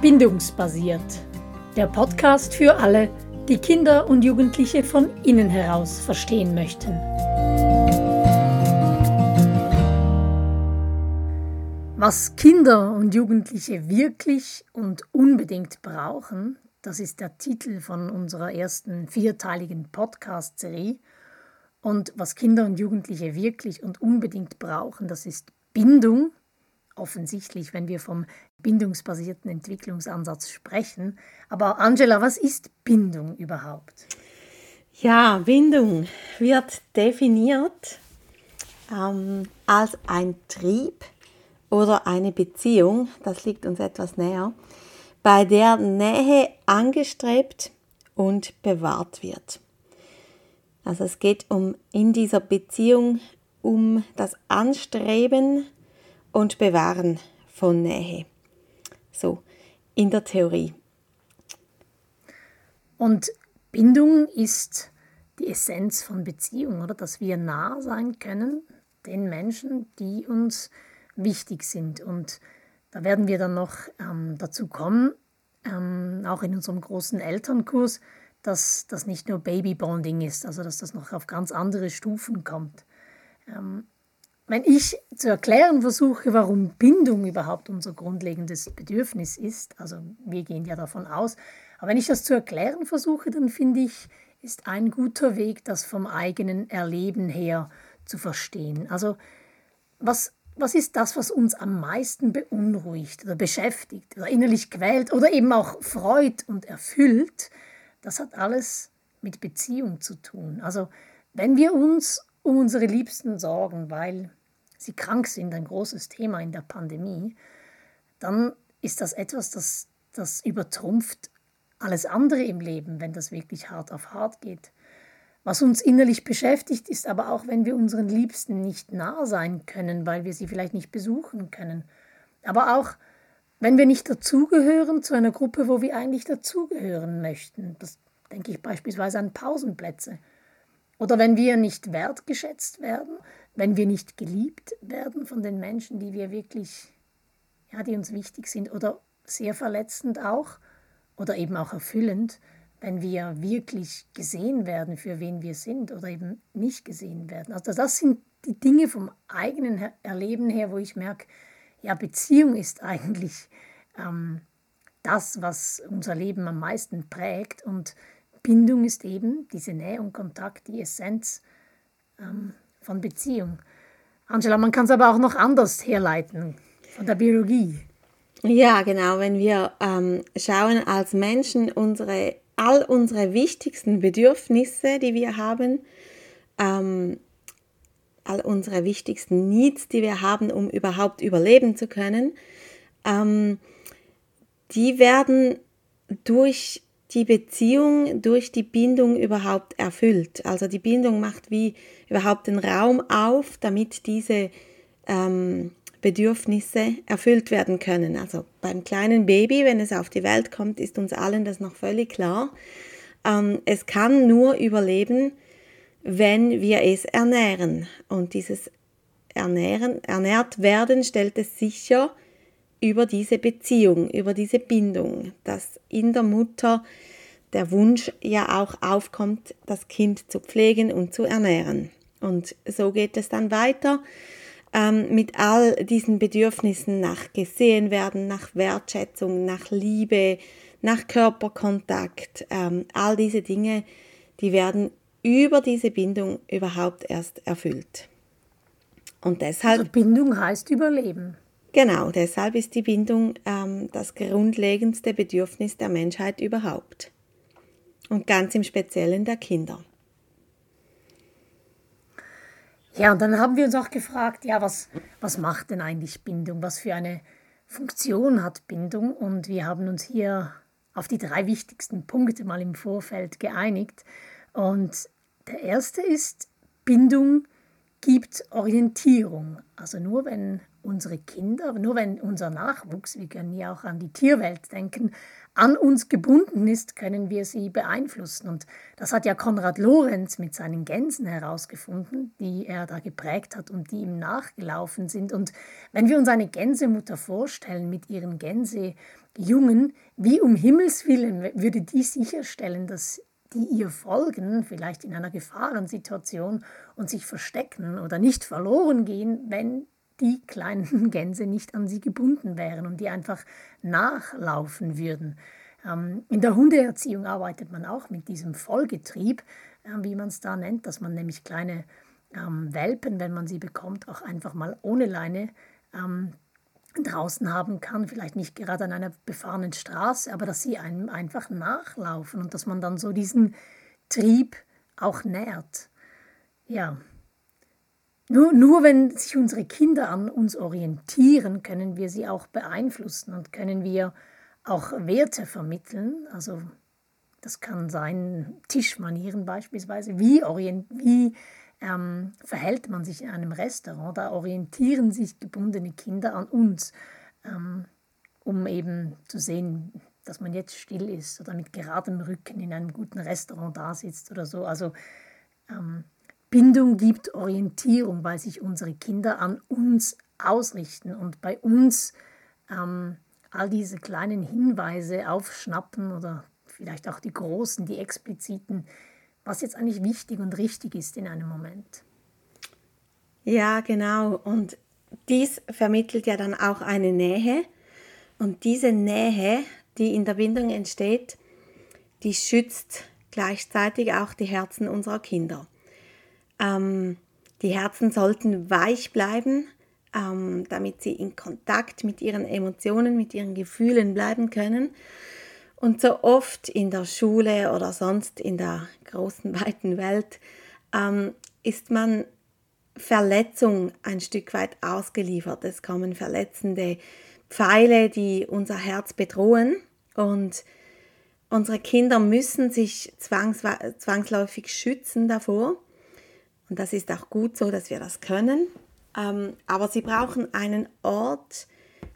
Bindungsbasiert. Der Podcast für alle, die Kinder und Jugendliche von innen heraus verstehen möchten. Was Kinder und Jugendliche wirklich und unbedingt brauchen, das ist der Titel von unserer ersten vierteiligen Podcast-Serie. Und was Kinder und Jugendliche wirklich und unbedingt brauchen, das ist Bindung. Offensichtlich, wenn wir vom bindungsbasierten Entwicklungsansatz sprechen. Aber Angela, was ist Bindung überhaupt? Ja, Bindung wird definiert ähm, als ein Trieb oder eine Beziehung, das liegt uns etwas näher, bei der Nähe angestrebt und bewahrt wird. Also es geht um in dieser Beziehung um das Anstreben und Bewahren von Nähe. So, in der Theorie. Und Bindung ist die Essenz von Beziehung, oder? Dass wir nah sein können den Menschen, die uns wichtig sind. Und da werden wir dann noch ähm, dazu kommen, ähm, auch in unserem großen Elternkurs, dass das nicht nur Babybonding ist, also dass das noch auf ganz andere Stufen kommt. Ähm, wenn ich zu erklären versuche, warum Bindung überhaupt unser grundlegendes Bedürfnis ist, also wir gehen ja davon aus, aber wenn ich das zu erklären versuche, dann finde ich, ist ein guter Weg, das vom eigenen Erleben her zu verstehen. Also was, was ist das, was uns am meisten beunruhigt oder beschäftigt oder innerlich quält oder eben auch freut und erfüllt? Das hat alles mit Beziehung zu tun. Also wenn wir uns um unsere Liebsten sorgen, weil sie krank sind, ein großes Thema in der Pandemie, dann ist das etwas, das, das übertrumpft alles andere im Leben, wenn das wirklich hart auf hart geht. Was uns innerlich beschäftigt, ist aber auch, wenn wir unseren Liebsten nicht nah sein können, weil wir sie vielleicht nicht besuchen können. Aber auch, wenn wir nicht dazugehören zu einer Gruppe, wo wir eigentlich dazugehören möchten. Das denke ich beispielsweise an Pausenplätze. Oder wenn wir nicht wertgeschätzt werden, wenn wir nicht geliebt werden von den Menschen, die wir wirklich, ja, die uns wichtig sind oder sehr verletzend auch oder eben auch erfüllend, wenn wir wirklich gesehen werden, für wen wir sind oder eben nicht gesehen werden. Also das sind die Dinge vom eigenen Erleben her, wo ich merke, ja, Beziehung ist eigentlich ähm, das, was unser Leben am meisten prägt und Bindung ist eben diese Nähe und Kontakt, die Essenz ähm, von Beziehung. Angela, man kann es aber auch noch anders herleiten von der Biologie. Ja, genau. Wenn wir ähm, schauen als Menschen unsere all unsere wichtigsten Bedürfnisse, die wir haben, ähm, all unsere wichtigsten Needs, die wir haben, um überhaupt überleben zu können, ähm, die werden durch die Beziehung, durch die Bindung überhaupt erfüllt. Also die Bindung macht wie überhaupt den Raum auf, damit diese ähm, Bedürfnisse erfüllt werden können. Also beim kleinen Baby, wenn es auf die Welt kommt, ist uns allen das noch völlig klar. Ähm, es kann nur überleben, wenn wir es ernähren. Und dieses Ernähren, ernährt werden stellt es sicher über diese Beziehung, über diese Bindung, dass in der Mutter der Wunsch ja auch aufkommt, das Kind zu pflegen und zu ernähren. Und so geht es dann weiter ähm, mit all diesen Bedürfnissen nach gesehen werden, nach Wertschätzung, nach Liebe, nach Körperkontakt, ähm, all diese Dinge, die werden über diese Bindung überhaupt erst erfüllt. Und deshalb. Also Bindung heißt Überleben. Genau, deshalb ist die Bindung ähm, das grundlegendste Bedürfnis der Menschheit überhaupt. Und ganz im Speziellen der Kinder. Ja, und dann haben wir uns auch gefragt, ja, was, was macht denn eigentlich Bindung? Was für eine Funktion hat Bindung? Und wir haben uns hier auf die drei wichtigsten Punkte mal im Vorfeld geeinigt. Und der erste ist, Bindung gibt Orientierung. Also nur wenn unsere Kinder, nur wenn unser Nachwuchs, wir können ja auch an die Tierwelt denken, an uns gebunden ist, können wir sie beeinflussen. Und das hat ja Konrad Lorenz mit seinen Gänsen herausgefunden, die er da geprägt hat und die ihm nachgelaufen sind. Und wenn wir uns eine Gänsemutter vorstellen mit ihren Gänsejungen, wie um Himmels willen würde die sicherstellen, dass die ihr folgen, vielleicht in einer Gefahrensituation und sich verstecken oder nicht verloren gehen, wenn die kleinen Gänse nicht an sie gebunden wären und die einfach nachlaufen würden. Ähm, in der Hundeerziehung arbeitet man auch mit diesem Vollgetrieb, äh, wie man es da nennt, dass man nämlich kleine ähm, Welpen, wenn man sie bekommt, auch einfach mal ohne Leine ähm, draußen haben kann, vielleicht nicht gerade an einer befahrenen Straße, aber dass sie einem einfach nachlaufen und dass man dann so diesen Trieb auch nährt. Ja, nur, nur wenn sich unsere Kinder an uns orientieren, können wir sie auch beeinflussen und können wir auch Werte vermitteln. Also das kann sein Tischmanieren beispielsweise. Wie, orient, wie ähm, verhält man sich in einem Restaurant? Da orientieren sich gebundene Kinder an uns, ähm, um eben zu sehen, dass man jetzt still ist oder mit geradem Rücken in einem guten Restaurant da sitzt oder so. Also ähm, Bindung gibt Orientierung, weil sich unsere Kinder an uns ausrichten und bei uns ähm, all diese kleinen Hinweise aufschnappen oder vielleicht auch die großen, die expliziten, was jetzt eigentlich wichtig und richtig ist in einem Moment. Ja, genau. Und dies vermittelt ja dann auch eine Nähe. Und diese Nähe, die in der Bindung entsteht, die schützt gleichzeitig auch die Herzen unserer Kinder. Ähm, die Herzen sollten weich bleiben, ähm, damit sie in Kontakt mit ihren Emotionen, mit ihren Gefühlen bleiben können. Und so oft in der Schule oder sonst in der großen, weiten Welt ähm, ist man Verletzung ein Stück weit ausgeliefert. Es kommen verletzende Pfeile, die unser Herz bedrohen. Und unsere Kinder müssen sich zwangsläufig schützen davor. Und das ist auch gut so, dass wir das können. Ähm, aber sie brauchen einen Ort,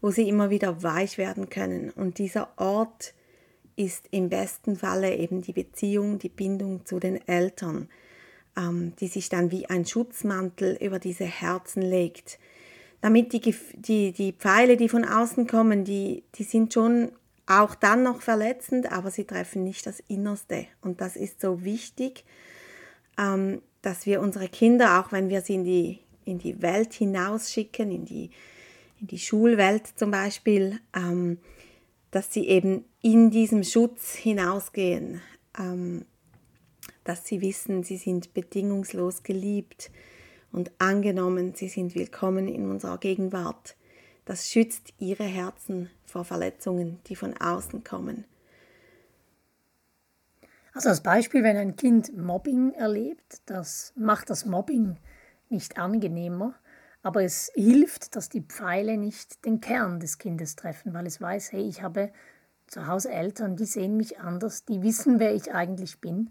wo sie immer wieder weich werden können. Und dieser Ort ist im besten Falle eben die Beziehung, die Bindung zu den Eltern, ähm, die sich dann wie ein Schutzmantel über diese Herzen legt. Damit die, die, die Pfeile, die von außen kommen, die, die sind schon auch dann noch verletzend, aber sie treffen nicht das Innerste. Und das ist so wichtig, ähm, dass wir unsere Kinder, auch wenn wir sie in die, in die Welt hinausschicken, in die, in die Schulwelt zum Beispiel, ähm, dass sie eben in diesem Schutz hinausgehen, ähm, dass sie wissen, sie sind bedingungslos geliebt und angenommen, sie sind willkommen in unserer Gegenwart. Das schützt ihre Herzen vor Verletzungen, die von außen kommen. Also als Beispiel, wenn ein Kind Mobbing erlebt, das macht das Mobbing nicht angenehmer, aber es hilft, dass die Pfeile nicht den Kern des Kindes treffen, weil es weiß, hey, ich habe zu Hause Eltern, die sehen mich anders, die wissen, wer ich eigentlich bin.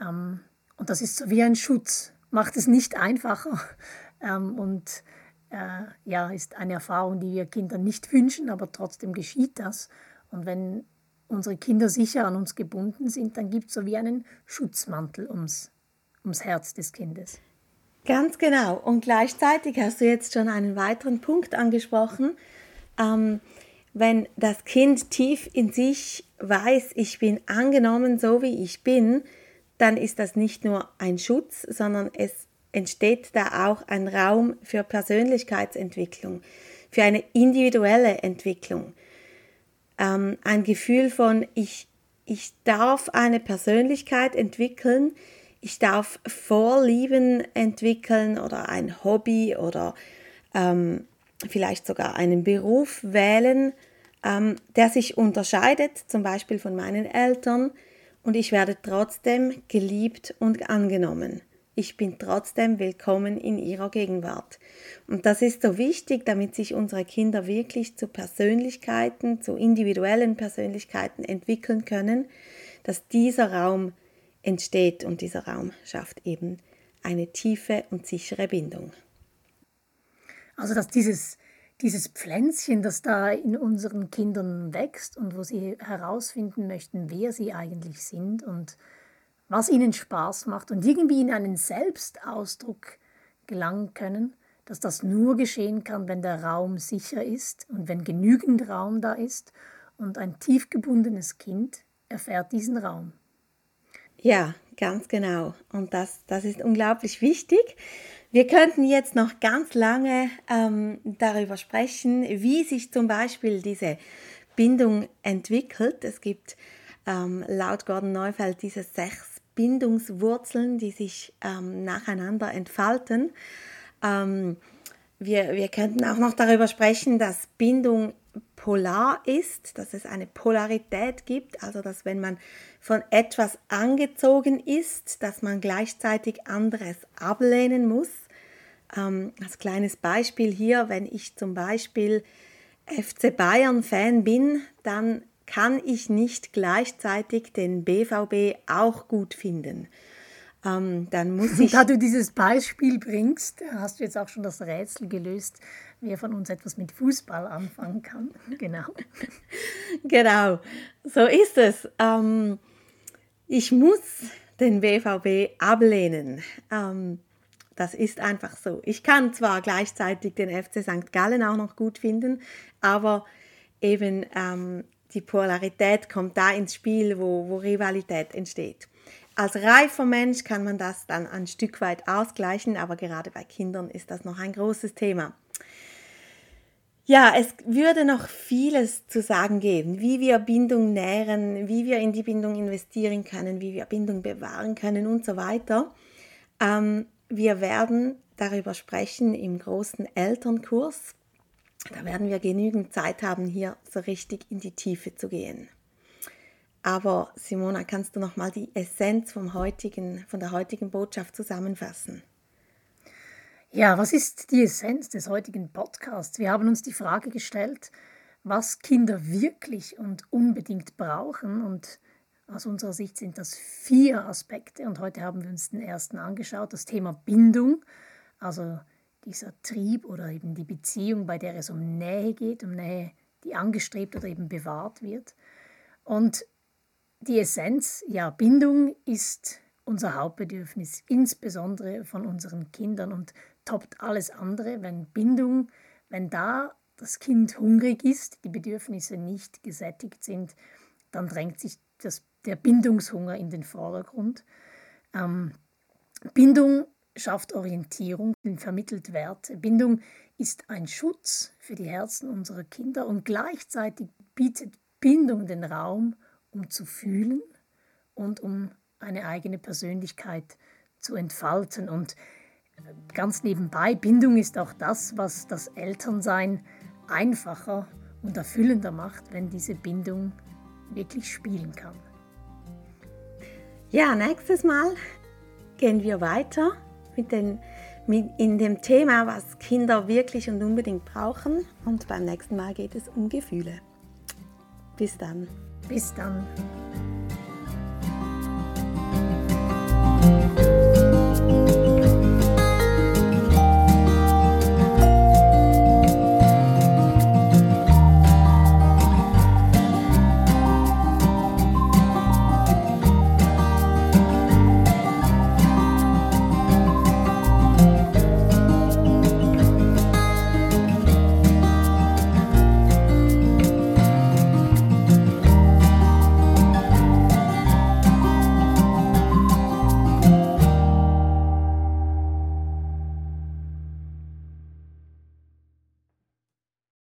Ähm, und das ist so wie ein Schutz, macht es nicht einfacher ähm, und äh, ja, ist eine Erfahrung, die wir Kindern nicht wünschen, aber trotzdem geschieht das. Und wenn unsere Kinder sicher an uns gebunden sind, dann gibt es so wie einen Schutzmantel ums, ums Herz des Kindes. Ganz genau. Und gleichzeitig hast du jetzt schon einen weiteren Punkt angesprochen. Ähm, wenn das Kind tief in sich weiß, ich bin angenommen so wie ich bin, dann ist das nicht nur ein Schutz, sondern es entsteht da auch ein Raum für Persönlichkeitsentwicklung, für eine individuelle Entwicklung ähm, ein Gefühl von, ich, ich darf eine Persönlichkeit entwickeln, ich darf Vorlieben entwickeln oder ein Hobby oder ähm, vielleicht sogar einen Beruf wählen, ähm, der sich unterscheidet, zum Beispiel von meinen Eltern, und ich werde trotzdem geliebt und angenommen ich bin trotzdem willkommen in ihrer Gegenwart. Und das ist so wichtig, damit sich unsere Kinder wirklich zu Persönlichkeiten, zu individuellen Persönlichkeiten entwickeln können, dass dieser Raum entsteht und dieser Raum schafft eben eine tiefe und sichere Bindung. Also dass dieses dieses Pflänzchen, das da in unseren Kindern wächst und wo sie herausfinden möchten, wer sie eigentlich sind und was ihnen Spaß macht und irgendwie in einen Selbstausdruck gelangen können, dass das nur geschehen kann, wenn der Raum sicher ist und wenn genügend Raum da ist und ein tief gebundenes Kind erfährt diesen Raum. Ja, ganz genau. Und das, das ist unglaublich wichtig. Wir könnten jetzt noch ganz lange ähm, darüber sprechen, wie sich zum Beispiel diese Bindung entwickelt. Es gibt ähm, laut Gordon Neufeld diese sechs Bindungswurzeln, die sich ähm, nacheinander entfalten. Ähm, wir, wir könnten auch noch darüber sprechen, dass Bindung polar ist, dass es eine Polarität gibt, also dass wenn man von etwas angezogen ist, dass man gleichzeitig anderes ablehnen muss. Ähm, als kleines Beispiel hier, wenn ich zum Beispiel FC Bayern Fan bin, dann kann ich nicht gleichzeitig den BVB auch gut finden. Ähm, dann muss ich. Da du dieses Beispiel bringst, hast du jetzt auch schon das Rätsel gelöst, wer von uns etwas mit Fußball anfangen kann. Genau. genau, so ist es. Ähm, ich muss den BVB ablehnen. Ähm, das ist einfach so. Ich kann zwar gleichzeitig den FC St. Gallen auch noch gut finden, aber eben ähm, die Polarität kommt da ins Spiel, wo, wo Rivalität entsteht. Als reifer Mensch kann man das dann ein Stück weit ausgleichen, aber gerade bei Kindern ist das noch ein großes Thema. Ja, es würde noch vieles zu sagen geben, wie wir Bindung nähren, wie wir in die Bindung investieren können, wie wir Bindung bewahren können und so weiter. Ähm, wir werden darüber sprechen im großen Elternkurs. Da werden wir genügend Zeit haben, hier so richtig in die Tiefe zu gehen. Aber Simona, kannst du noch mal die Essenz vom heutigen, von der heutigen Botschaft zusammenfassen? Ja, was ist die Essenz des heutigen Podcasts? Wir haben uns die Frage gestellt, was Kinder wirklich und unbedingt brauchen. Und aus unserer Sicht sind das vier Aspekte. Und heute haben wir uns den ersten angeschaut, das Thema Bindung, also dieser Trieb oder eben die Beziehung, bei der es um Nähe geht, um Nähe, die angestrebt oder eben bewahrt wird. Und die Essenz, ja, Bindung ist unser Hauptbedürfnis, insbesondere von unseren Kindern und toppt alles andere, wenn Bindung, wenn da das Kind hungrig ist, die Bedürfnisse nicht gesättigt sind, dann drängt sich das, der Bindungshunger in den Vordergrund. Ähm, Bindung schafft Orientierung, vermittelt Werte. Bindung ist ein Schutz für die Herzen unserer Kinder und gleichzeitig bietet Bindung den Raum, um zu fühlen und um eine eigene Persönlichkeit zu entfalten. Und ganz nebenbei, Bindung ist auch das, was das Elternsein einfacher und erfüllender macht, wenn diese Bindung wirklich spielen kann. Ja, nächstes Mal gehen wir weiter mit den, mit in dem Thema, was Kinder wirklich und unbedingt brauchen. Und beim nächsten Mal geht es um Gefühle. Bis dann. Bis dann.